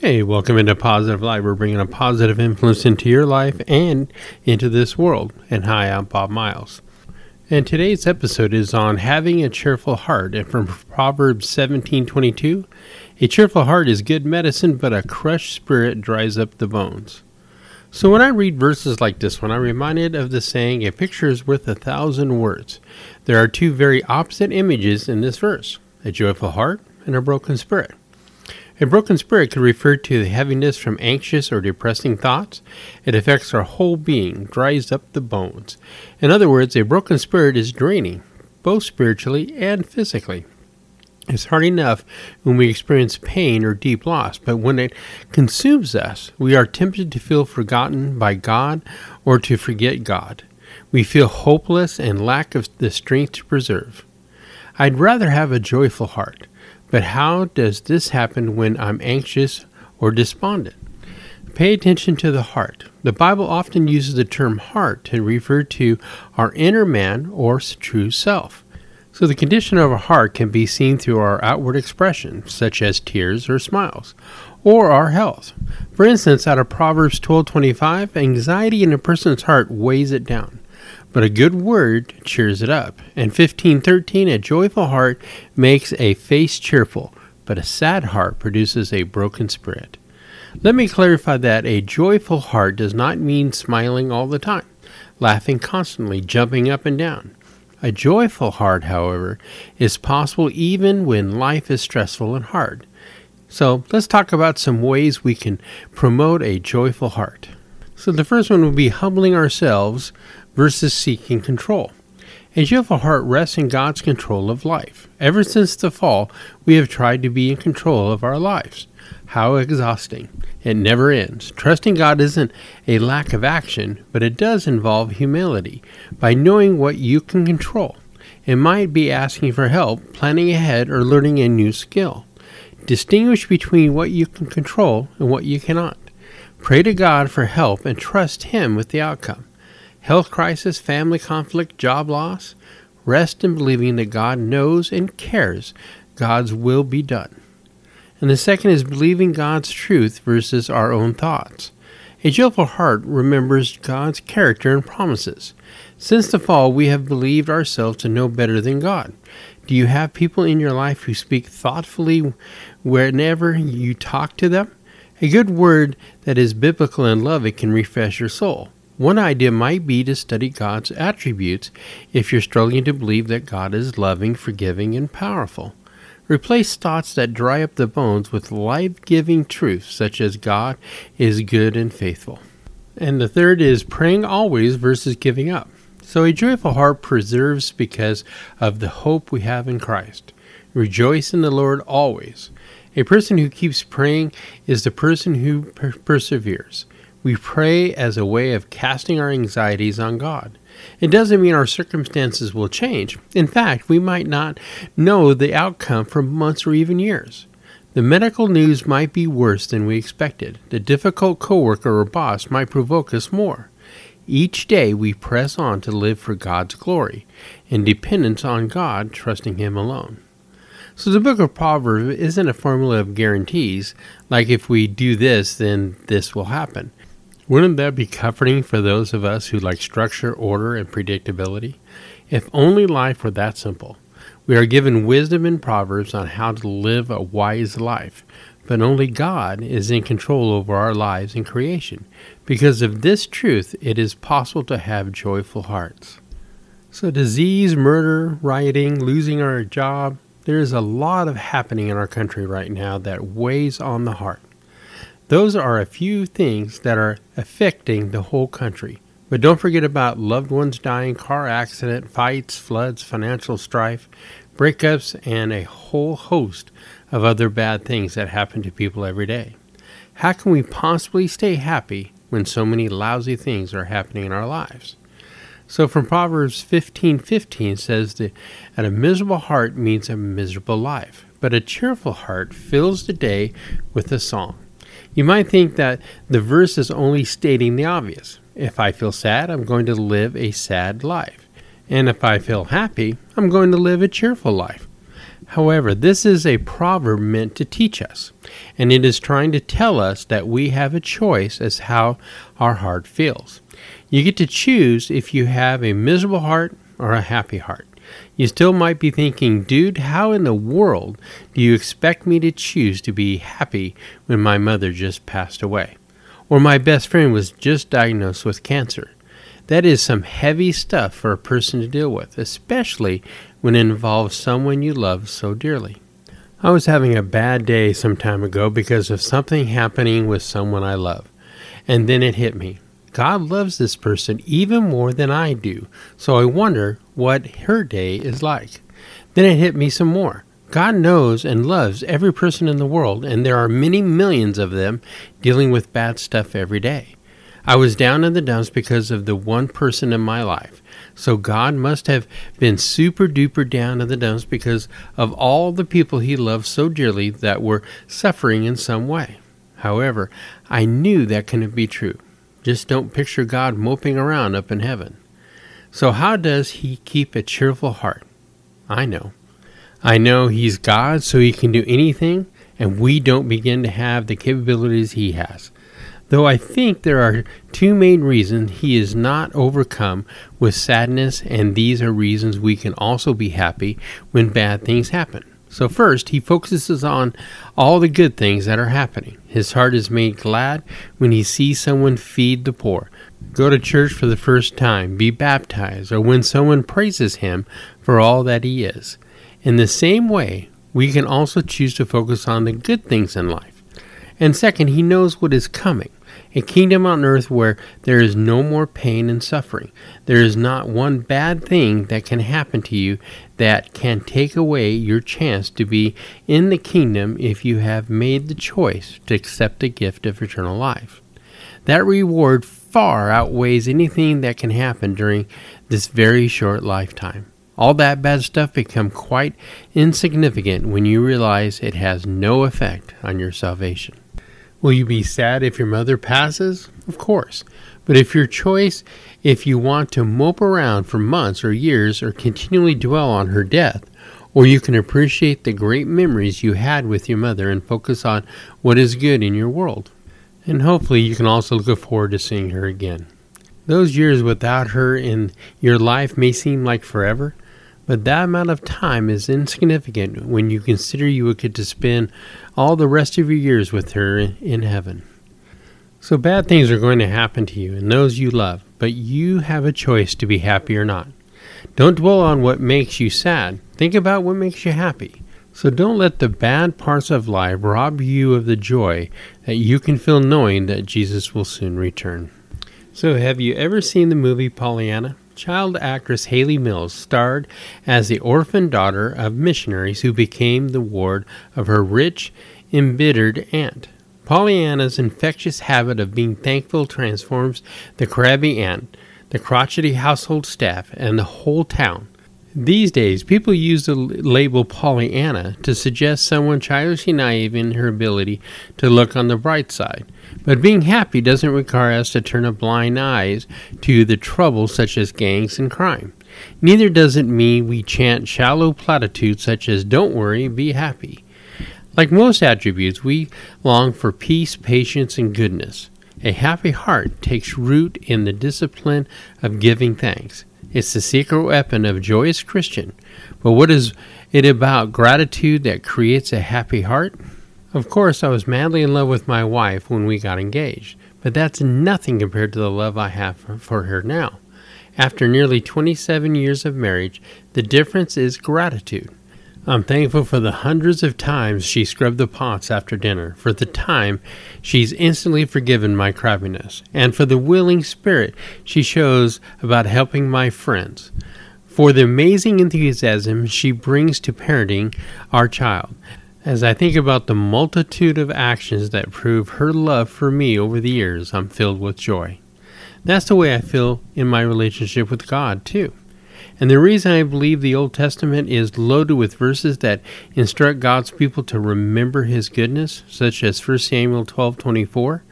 Hey, welcome into Positive Life. We're bringing a positive influence into your life and into this world. And hi, I'm Bob Miles. And today's episode is on having a cheerful heart. And from Proverbs 17:22, a cheerful heart is good medicine, but a crushed spirit dries up the bones. So when I read verses like this one, I'm reminded of the saying, a picture is worth a thousand words. There are two very opposite images in this verse, a joyful heart and a broken spirit. A broken spirit could refer to the heaviness from anxious or depressing thoughts. It affects our whole being, dries up the bones. In other words, a broken spirit is draining, both spiritually and physically. It's hard enough when we experience pain or deep loss, but when it consumes us, we are tempted to feel forgotten by God or to forget God. We feel hopeless and lack of the strength to preserve. I'd rather have a joyful heart. But how does this happen when I'm anxious or despondent? Pay attention to the heart. The Bible often uses the term heart to refer to our inner man or true self. So the condition of our heart can be seen through our outward expression, such as tears or smiles, or our health. For instance, out of Proverbs 12:25, anxiety in a person's heart weighs it down but a good word cheers it up. And 1513, a joyful heart makes a face cheerful, but a sad heart produces a broken spirit. Let me clarify that a joyful heart does not mean smiling all the time, laughing constantly, jumping up and down. A joyful heart, however, is possible even when life is stressful and hard. So let's talk about some ways we can promote a joyful heart. So the first one would be humbling ourselves versus seeking control. As you have a heart rests in God's control of life. Ever since the fall, we have tried to be in control of our lives. How exhausting. It never ends. Trusting God isn't a lack of action, but it does involve humility by knowing what you can control. It might be asking for help, planning ahead, or learning a new skill. Distinguish between what you can control and what you cannot. Pray to God for help and trust Him with the outcome health crisis, family conflict, job loss, rest in believing that God knows and cares God's will be done. And the second is believing God's truth versus our own thoughts. A joyful heart remembers God's character and promises. Since the fall, we have believed ourselves to know better than God. Do you have people in your life who speak thoughtfully whenever you talk to them? A good word that is biblical and loving can refresh your soul. One idea might be to study God's attributes if you're struggling to believe that God is loving, forgiving, and powerful. Replace thoughts that dry up the bones with life giving truths such as God is good and faithful. And the third is praying always versus giving up. So a joyful heart preserves because of the hope we have in Christ. Rejoice in the Lord always. A person who keeps praying is the person who per- perseveres. We pray as a way of casting our anxieties on God. It doesn't mean our circumstances will change. In fact, we might not know the outcome for months or even years. The medical news might be worse than we expected. The difficult coworker or boss might provoke us more. Each day we press on to live for God's glory, in dependence on God, trusting Him alone. So the book of Proverbs isn't a formula of guarantees, like if we do this, then this will happen. Wouldn't that be comforting for those of us who like structure, order, and predictability? If only life were that simple. We are given wisdom in Proverbs on how to live a wise life, but only God is in control over our lives and creation. Because of this truth, it is possible to have joyful hearts. So, disease, murder, rioting, losing our job, there is a lot of happening in our country right now that weighs on the heart. Those are a few things that are affecting the whole country. But don't forget about loved ones dying, car accident, fights, floods, financial strife, breakups, and a whole host of other bad things that happen to people every day. How can we possibly stay happy when so many lousy things are happening in our lives? So from Proverbs 15:15 says that a miserable heart means a miserable life, but a cheerful heart fills the day with a song. You might think that the verse is only stating the obvious. If I feel sad, I'm going to live a sad life. And if I feel happy, I'm going to live a cheerful life. However, this is a proverb meant to teach us, and it is trying to tell us that we have a choice as how our heart feels. You get to choose if you have a miserable heart or a happy heart. You still might be thinking, dude, how in the world do you expect me to choose to be happy when my mother just passed away? Or my best friend was just diagnosed with cancer? That is some heavy stuff for a person to deal with, especially when it involves someone you love so dearly. I was having a bad day some time ago because of something happening with someone I love. And then it hit me. God loves this person even more than I do, so I wonder what her day is like. Then it hit me some more. God knows and loves every person in the world, and there are many millions of them dealing with bad stuff every day. I was down in the dumps because of the one person in my life. So God must have been super duper down in the dumps because of all the people he loved so dearly that were suffering in some way. However, I knew that couldn't be true. Just don't picture God moping around up in heaven. So, how does he keep a cheerful heart? I know. I know he's God, so he can do anything, and we don't begin to have the capabilities he has though I think there are two main reasons he is not overcome with sadness, and these are reasons we can also be happy when bad things happen. So, first, he focuses on all the good things that are happening. His heart is made glad when he sees someone feed the poor, go to church for the first time, be baptized, or when someone praises him for all that he is. In the same way, we can also choose to focus on the good things in life. And second, he knows what is coming a kingdom on earth where there is no more pain and suffering. There is not one bad thing that can happen to you that can take away your chance to be in the kingdom if you have made the choice to accept the gift of eternal life. That reward far outweighs anything that can happen during this very short lifetime. All that bad stuff become quite insignificant when you realize it has no effect on your salvation. Will you be sad if your mother passes? Of course. But if your choice, if you want to mope around for months or years or continually dwell on her death, or you can appreciate the great memories you had with your mother and focus on what is good in your world. And hopefully you can also look forward to seeing her again. Those years without her in your life may seem like forever, but that amount of time is insignificant when you consider you to spend all the rest of your years with her in heaven. So bad things are going to happen to you and those you love, but you have a choice to be happy or not. Don't dwell on what makes you sad. Think about what makes you happy. So don't let the bad parts of life rob you of the joy that you can feel knowing that Jesus will soon return. So, have you ever seen the movie Pollyanna? child actress Hayley Mills starred as the orphan daughter of missionaries who became the ward of her rich, embittered aunt. Pollyanna's infectious habit of being thankful transforms the crabby aunt, the crotchety household staff, and the whole town. These days, people use the label Pollyanna to suggest someone childishly naive in her ability to look on the bright side. But being happy doesn't require us to turn a blind eye to the troubles such as gangs and crime. Neither does it mean we chant shallow platitudes such as, Don't worry, be happy. Like most attributes, we long for peace, patience, and goodness. A happy heart takes root in the discipline of giving thanks. It's the secret weapon of a joyous Christian. But what is it about gratitude that creates a happy heart? Of course, I was madly in love with my wife when we got engaged, but that's nothing compared to the love I have for her now. After nearly 27 years of marriage, the difference is gratitude. I'm thankful for the hundreds of times she scrubbed the pots after dinner, for the time she's instantly forgiven my crabbiness, and for the willing spirit she shows about helping my friends, for the amazing enthusiasm she brings to parenting our child. As I think about the multitude of actions that prove her love for me over the years, I'm filled with joy. That's the way I feel in my relationship with God, too. And the reason I believe the Old Testament is loaded with verses that instruct God's people to remember his goodness, such as 1 Samuel 12:24,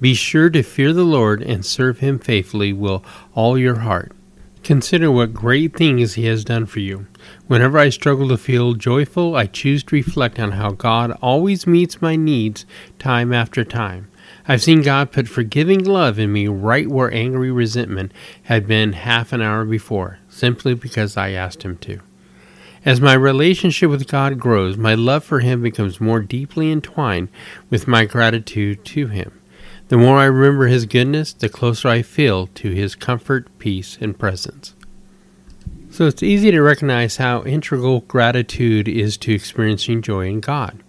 be sure to fear the Lord and serve him faithfully with all your heart. Consider what great things he has done for you. Whenever I struggle to feel joyful, I choose to reflect on how God always meets my needs time after time. I've seen God put forgiving love in me right where angry resentment had been half an hour before, simply because I asked Him to. As my relationship with God grows, my love for Him becomes more deeply entwined with my gratitude to Him. The more I remember His goodness, the closer I feel to His comfort, peace, and presence. So it's easy to recognize how integral gratitude is to experiencing joy in God.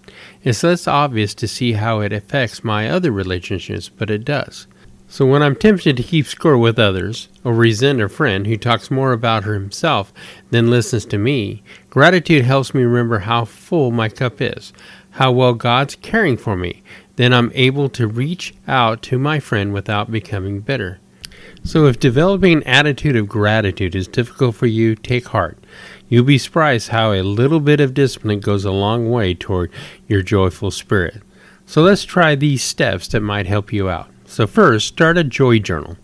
It's less obvious to see how it affects my other relationships, but it does. So when I'm tempted to keep score with others, or resent a friend who talks more about himself than listens to me, gratitude helps me remember how full my cup is, how well God's caring for me. Then I'm able to reach out to my friend without becoming bitter. So, if developing an attitude of gratitude is difficult for you, take heart. You'll be surprised how a little bit of discipline goes a long way toward your joyful spirit. So, let's try these steps that might help you out. So, first, start a joy journal.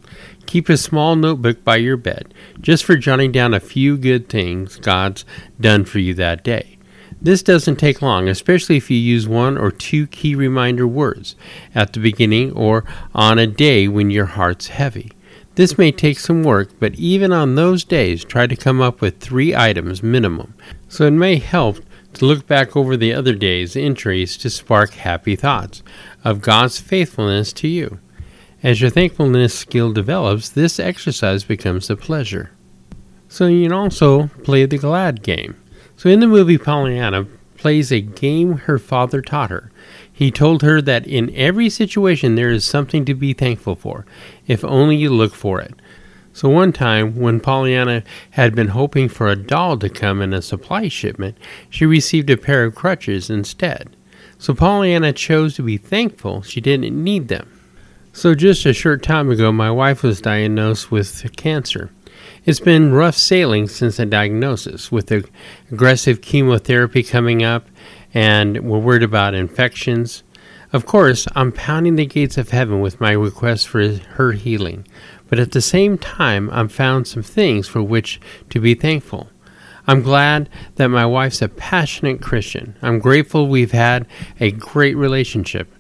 Keep a small notebook by your bed just for jotting down a few good things God's done for you that day. This doesn't take long, especially if you use one or two key reminder words at the beginning or on a day when your heart's heavy. This may take some work, but even on those days, try to come up with three items minimum. So it may help to look back over the other day's entries to spark happy thoughts of God's faithfulness to you. As your thankfulness skill develops, this exercise becomes a pleasure. So you can also play the glad game. So in the movie Pollyanna plays a game her father taught her. He told her that in every situation there is something to be thankful for, if only you look for it. So one time, when Pollyanna had been hoping for a doll to come in a supply shipment, she received a pair of crutches instead. So Pollyanna chose to be thankful she didn't need them. So just a short time ago, my wife was diagnosed with cancer. It's been rough sailing since the diagnosis, with the aggressive chemotherapy coming up and we're worried about infections. Of course, I'm pounding the gates of heaven with my request for her healing, but at the same time, I've found some things for which to be thankful. I'm glad that my wife's a passionate Christian. I'm grateful we've had a great relationship.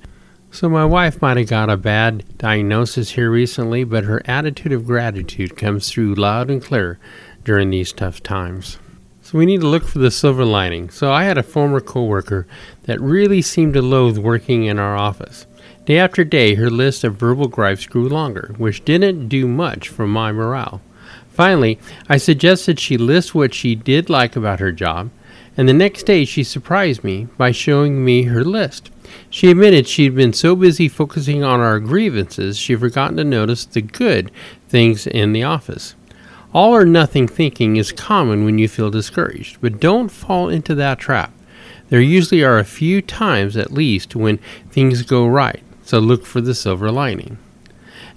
So, my wife might have got a bad diagnosis here recently, but her attitude of gratitude comes through loud and clear during these tough times. So we need to look for the silver lining. So I had a former coworker that really seemed to loathe working in our office. Day after day, her list of verbal gripes grew longer, which didn't do much for my morale. Finally, I suggested she list what she did like about her job, and the next day she surprised me by showing me her list. She admitted she'd been so busy focusing on our grievances she'd forgotten to notice the good things in the office. All or nothing thinking is common when you feel discouraged, but don't fall into that trap. There usually are a few times at least when things go right, so look for the silver lining.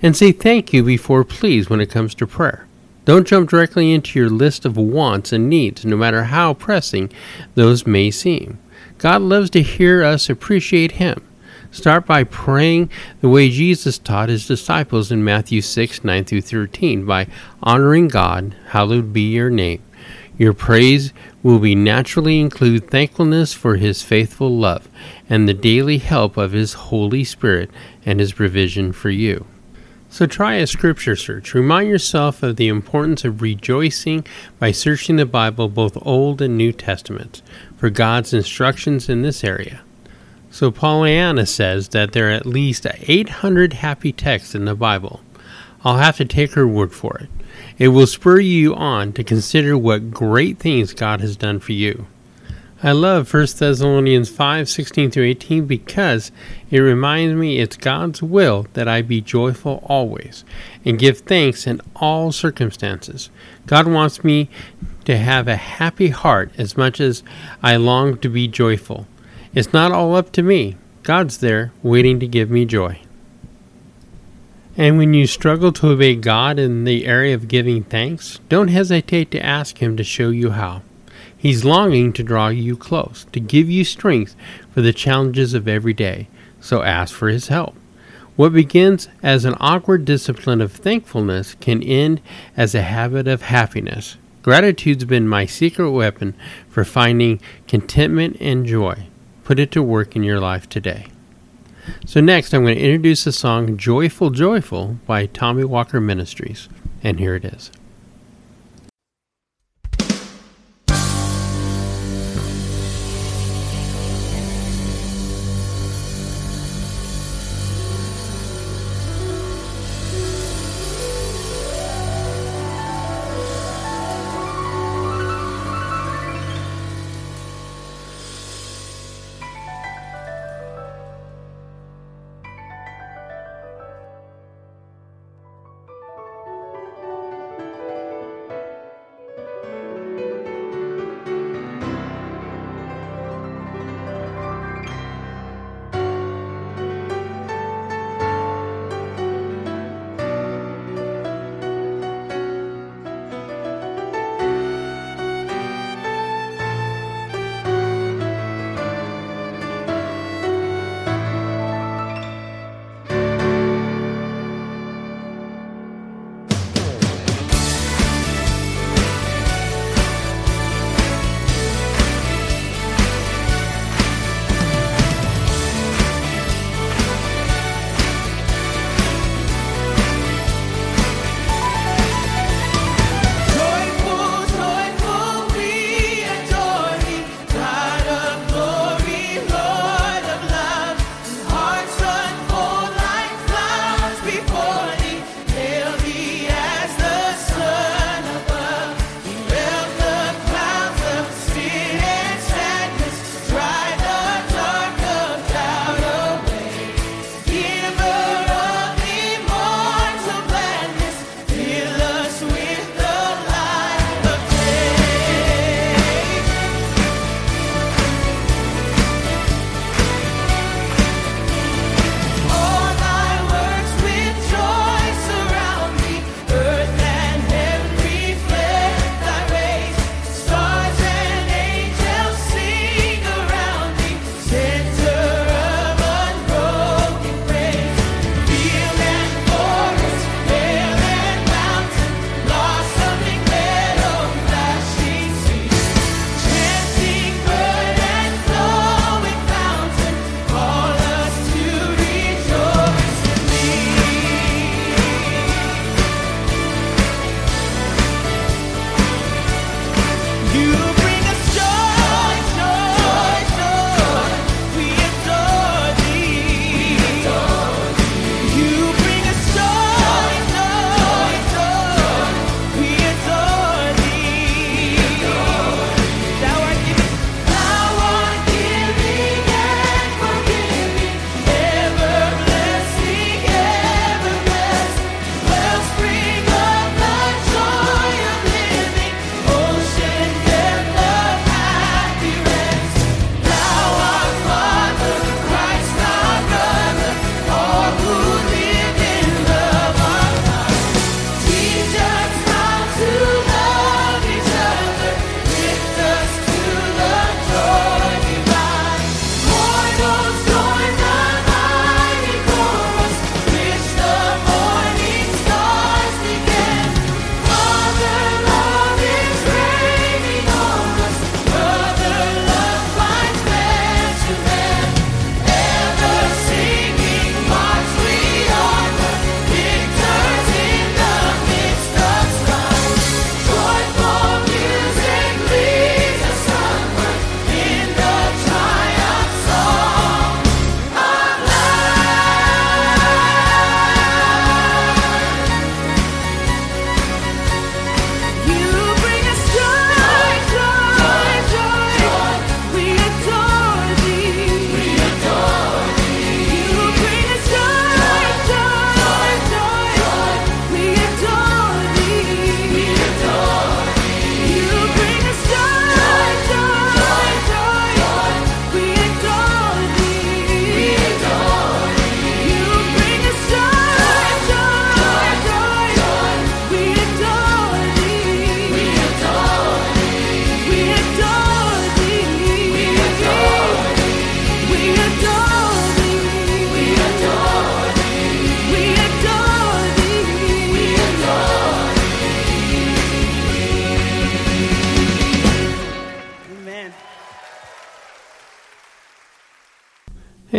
And say thank you before please when it comes to prayer. Don't jump directly into your list of wants and needs, no matter how pressing those may seem. God loves to hear us appreciate Him. Start by praying the way Jesus taught his disciples in Matthew 6 9 through 13 by honoring God, hallowed be your name. Your praise will be naturally include thankfulness for his faithful love and the daily help of his Holy Spirit and his provision for you. So try a scripture search. Remind yourself of the importance of rejoicing by searching the Bible, both Old and New Testaments, for God's instructions in this area. So Pollyanna says that there are at least 800 happy texts in the Bible. I'll have to take her word for it. It will spur you on to consider what great things God has done for you. I love 1 Thessalonians 5 16 through 18 because it reminds me it's God's will that I be joyful always and give thanks in all circumstances. God wants me to have a happy heart as much as I long to be joyful. It's not all up to me. God's there, waiting to give me joy. And when you struggle to obey God in the area of giving thanks, don't hesitate to ask Him to show you how. He's longing to draw you close, to give you strength for the challenges of every day, so ask for His help. What begins as an awkward discipline of thankfulness can end as a habit of happiness. Gratitude's been my secret weapon for finding contentment and joy. Put it to work in your life today. So, next, I'm going to introduce the song Joyful Joyful by Tommy Walker Ministries. And here it is.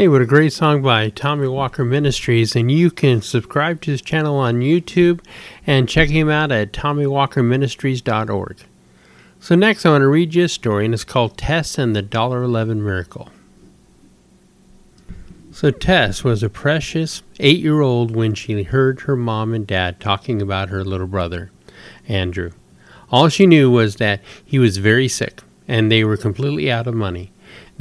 Hey, what a great song by Tommy Walker Ministries. And you can subscribe to his channel on YouTube and check him out at TommyWalkerMinistries.org. So, next, I want to read you a story, and it's called Tess and the $1.11 Miracle. So, Tess was a precious eight year old when she heard her mom and dad talking about her little brother, Andrew. All she knew was that he was very sick, and they were completely out of money.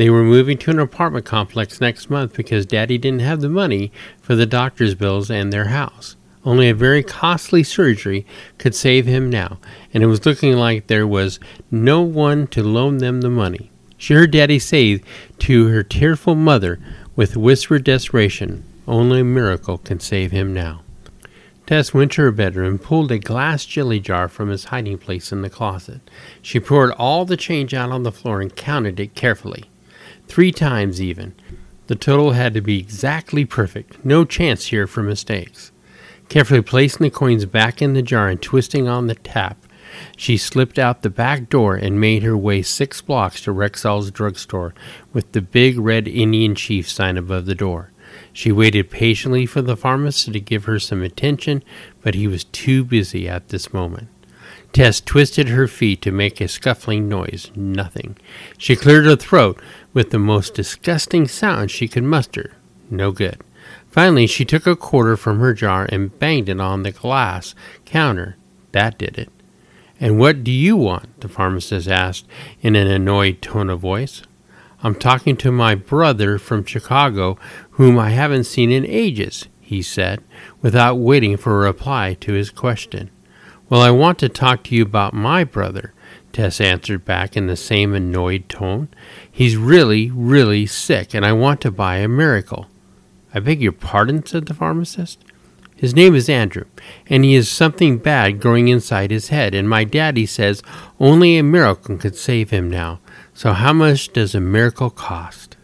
They were moving to an apartment complex next month because Daddy didn't have the money for the doctor's bills and their house. Only a very costly surgery could save him now, and it was looking like there was no one to loan them the money. She heard Daddy say to her tearful mother with whispered desperation, Only a miracle can save him now. Tess went to her bedroom pulled a glass jelly jar from his hiding place in the closet. She poured all the change out on the floor and counted it carefully three times even. The total had to be exactly perfect, no chance here for mistakes. Carefully placing the coins back in the jar and twisting on the tap, she slipped out the back door and made her way six blocks to Rexall's drugstore with the big red Indian chief sign above the door. She waited patiently for the pharmacist to give her some attention, but he was too busy at this moment. Tess twisted her feet to make a scuffling noise. Nothing. She cleared her throat with the most disgusting sound she could muster. No good. Finally, she took a quarter from her jar and banged it on the glass counter. That did it. And what do you want? the pharmacist asked in an annoyed tone of voice. I'm talking to my brother from Chicago, whom I haven't seen in ages, he said, without waiting for a reply to his question. Well, I want to talk to you about my brother, Tess answered back in the same annoyed tone. He's really, really sick, and I want to buy a miracle. I beg your pardon, said the pharmacist. His name is Andrew, and he has something bad growing inside his head, and my daddy says only a miracle could save him now. So, how much does a miracle cost?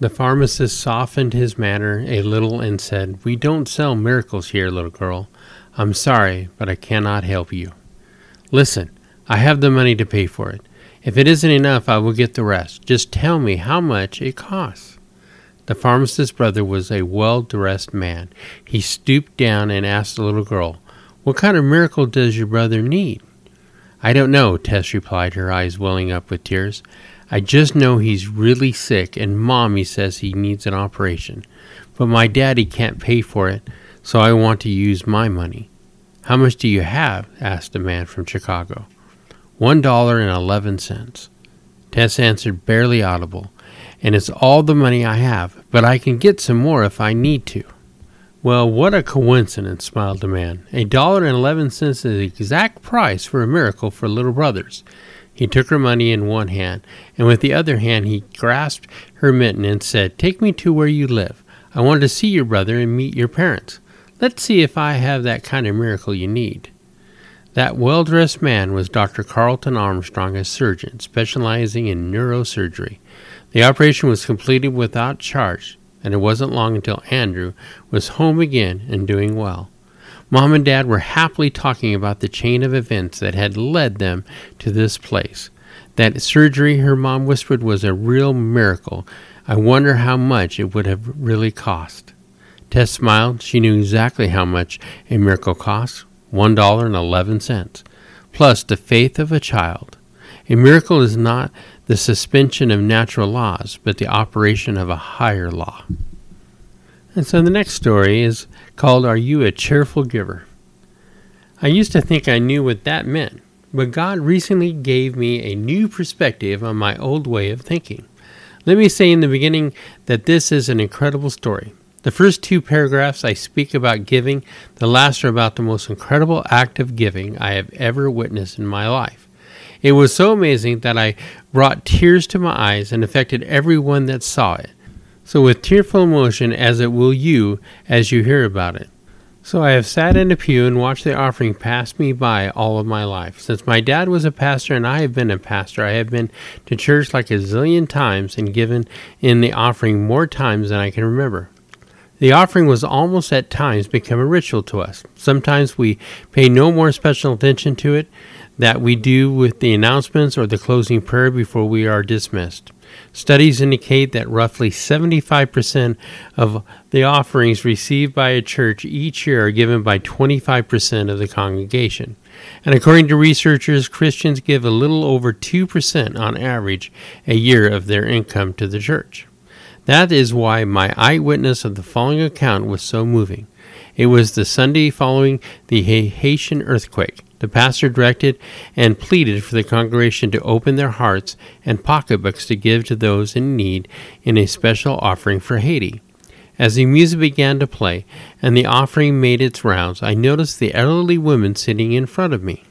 The pharmacist softened his manner a little and said, We don't sell miracles here, little girl. I'm sorry, but I cannot help you. Listen, I have the money to pay for it. If it isn't enough, I will get the rest. Just tell me how much it costs. The pharmacist's brother was a well dressed man. He stooped down and asked the little girl, What kind of miracle does your brother need? I don't know, Tess replied, her eyes welling up with tears. I just know he's really sick, and Mommy says he needs an operation. But my daddy can't pay for it, so I want to use my money. How much do you have? asked a man from Chicago. One dollar and eleven cents. Tess answered, barely audible, and it's all the money I have, but I can get some more if I need to. Well, what a coincidence, smiled the man. A dollar and eleven cents is the exact price for a miracle for little brothers. He took her money in one hand, and with the other hand he grasped her mitten and said, Take me to where you live. I want to see your brother and meet your parents. Let's see if I have that kind of miracle you need. That well dressed man was Dr. Carlton Armstrong, a surgeon specializing in neurosurgery. The operation was completed without charge, and it wasn't long until Andrew was home again and doing well. Mom and Dad were happily talking about the chain of events that had led them to this place. That surgery, her mom whispered, was a real miracle. I wonder how much it would have really cost. Tess smiled. She knew exactly how much a miracle costs $1.11, plus the faith of a child. A miracle is not the suspension of natural laws, but the operation of a higher law. And so the next story is called Are You a Cheerful Giver? I used to think I knew what that meant, but God recently gave me a new perspective on my old way of thinking. Let me say in the beginning that this is an incredible story. The first two paragraphs I speak about giving, the last are about the most incredible act of giving I have ever witnessed in my life. It was so amazing that I brought tears to my eyes and affected everyone that saw it. So, with tearful emotion, as it will you as you hear about it. So, I have sat in a pew and watched the offering pass me by all of my life. Since my dad was a pastor and I have been a pastor, I have been to church like a zillion times and given in the offering more times than I can remember. The offering was almost at times become a ritual to us. Sometimes we pay no more special attention to it that we do with the announcements or the closing prayer before we are dismissed. Studies indicate that roughly 75% of the offerings received by a church each year are given by 25% of the congregation. And according to researchers, Christians give a little over 2% on average a year of their income to the church. That is why my eyewitness of the following account was so moving. It was the Sunday following the Haitian earthquake. The pastor directed and pleaded for the congregation to open their hearts and pocketbooks to give to those in need in a special offering for Haiti. As the music began to play and the offering made its rounds, I noticed the elderly woman sitting in front of me.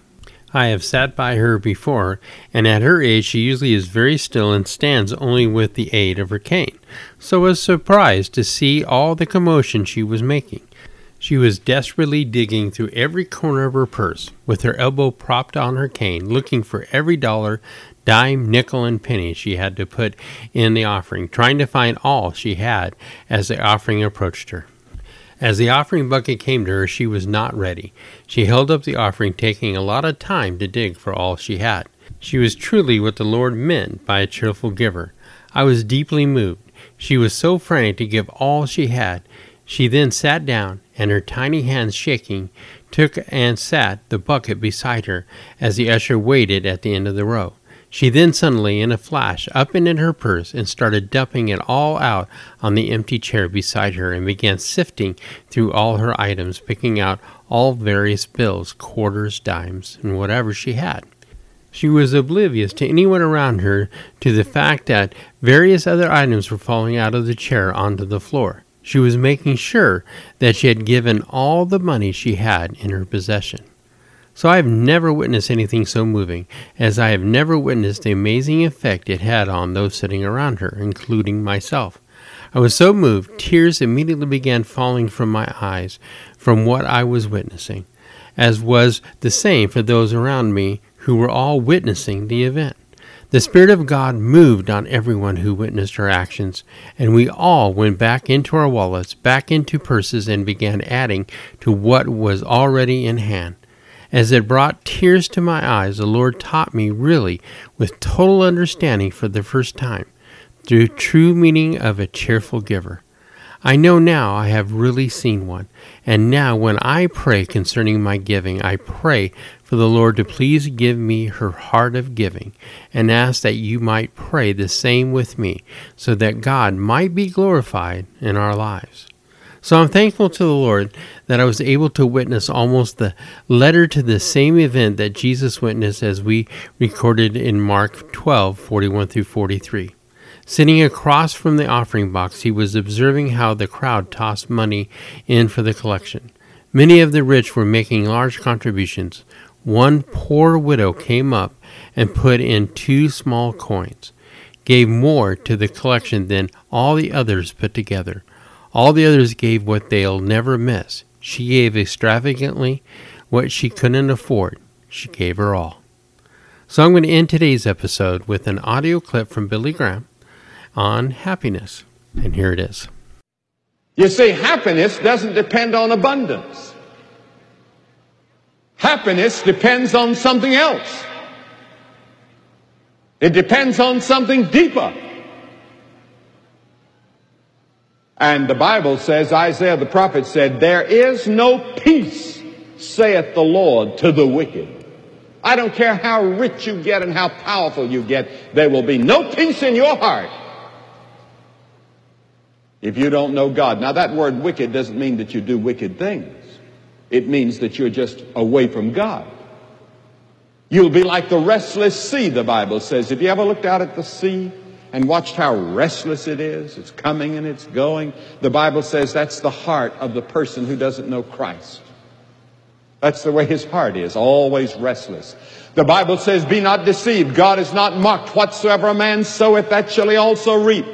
I have sat by her before, and at her age she usually is very still and stands only with the aid of her cane, so was surprised to see all the commotion she was making. She was desperately digging through every corner of her purse, with her elbow propped on her cane, looking for every dollar, dime, nickel, and penny she had to put in the offering, trying to find all she had as the offering approached her. As the offering bucket came to her, she was not ready. She held up the offering, taking a lot of time to dig for all she had. She was truly what the Lord meant by a cheerful giver. I was deeply moved. She was so frantic to give all she had. She then sat down, and her tiny hands shaking, took and sat the bucket beside her as the usher waited at the end of the row. She then suddenly, in a flash, up and in her purse and started dumping it all out on the empty chair beside her and began sifting through all her items, picking out all various bills, quarters, dimes, and whatever she had. She was oblivious to anyone around her to the fact that various other items were falling out of the chair onto the floor. She was making sure that she had given all the money she had in her possession. So I have never witnessed anything so moving, as I have never witnessed the amazing effect it had on those sitting around her, including myself. I was so moved, tears immediately began falling from my eyes from what I was witnessing, as was the same for those around me who were all witnessing the event. The Spirit of God moved on everyone who witnessed her actions, and we all went back into our wallets, back into purses, and began adding to what was already in hand. As it brought tears to my eyes, the Lord taught me really with total understanding for the first time, the true meaning of a cheerful giver. I know now I have really seen one, and now when I pray concerning my giving, I pray for the Lord to please give me her heart of giving, and ask that you might pray the same with me, so that God might be glorified in our lives. So I'm thankful to the Lord that I was able to witness almost the letter to the same event that Jesus witnessed as we recorded in Mark 12 41 through 43. Sitting across from the offering box, he was observing how the crowd tossed money in for the collection. Many of the rich were making large contributions, one poor widow came up and put in two small coins, gave more to the collection than all the others put together. All the others gave what they'll never miss. She gave extravagantly what she couldn't afford. She gave her all. So I'm going to end today's episode with an audio clip from Billy Graham on happiness. And here it is. You see, happiness doesn't depend on abundance. Happiness depends on something else. It depends on something deeper. And the Bible says, Isaiah the prophet said, There is no peace, saith the Lord, to the wicked. I don't care how rich you get and how powerful you get, there will be no peace in your heart if you don't know God. Now, that word wicked doesn't mean that you do wicked things. It means that you're just away from God. You'll be like the restless sea, the Bible says. Have you ever looked out at the sea and watched how restless it is? It's coming and it's going. The Bible says that's the heart of the person who doesn't know Christ. That's the way his heart is, always restless. The Bible says, Be not deceived. God is not mocked. Whatsoever a man soweth, that shall he also reap.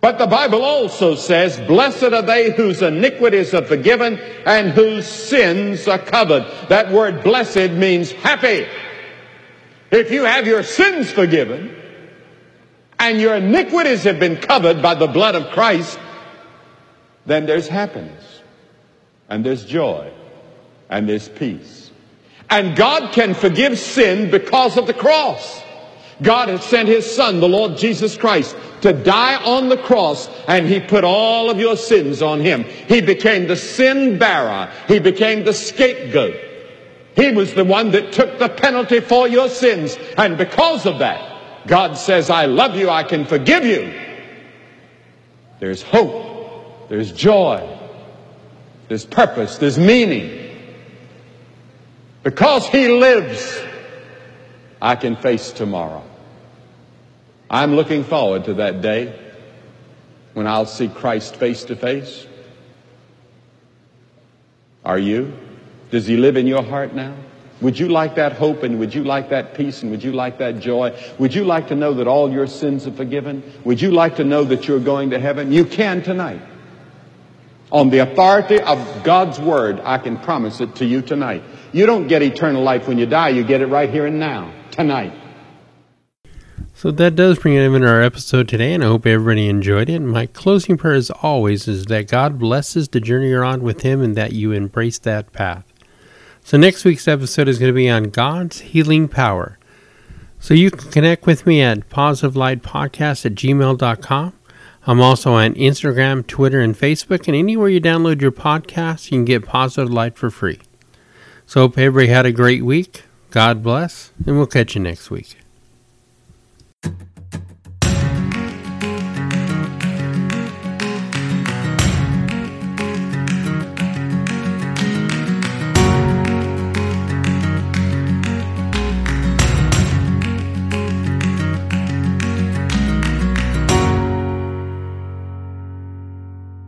But the Bible also says, blessed are they whose iniquities are forgiven and whose sins are covered. That word blessed means happy. If you have your sins forgiven and your iniquities have been covered by the blood of Christ, then there's happiness and there's joy and there's peace. And God can forgive sin because of the cross. God has sent his son, the Lord Jesus Christ, to die on the cross and he put all of your sins on him. He became the sin bearer. He became the scapegoat. He was the one that took the penalty for your sins. And because of that, God says, I love you. I can forgive you. There's hope. There's joy. There's purpose. There's meaning. Because he lives, I can face tomorrow. I'm looking forward to that day when I'll see Christ face to face. Are you? Does he live in your heart now? Would you like that hope and would you like that peace and would you like that joy? Would you like to know that all your sins are forgiven? Would you like to know that you're going to heaven? You can tonight. On the authority of God's word, I can promise it to you tonight. You don't get eternal life when you die, you get it right here and now, tonight. So that does bring it into our episode today, and I hope everybody enjoyed it. My closing prayer, as always, is that God blesses the journey you're on with Him and that you embrace that path. So next week's episode is going to be on God's healing power. So you can connect with me at positivelightpodcast at gmail.com. I'm also on Instagram, Twitter, and Facebook, and anywhere you download your podcast, you can get Positive Light for free. So hope everybody had a great week. God bless, and we'll catch you next week.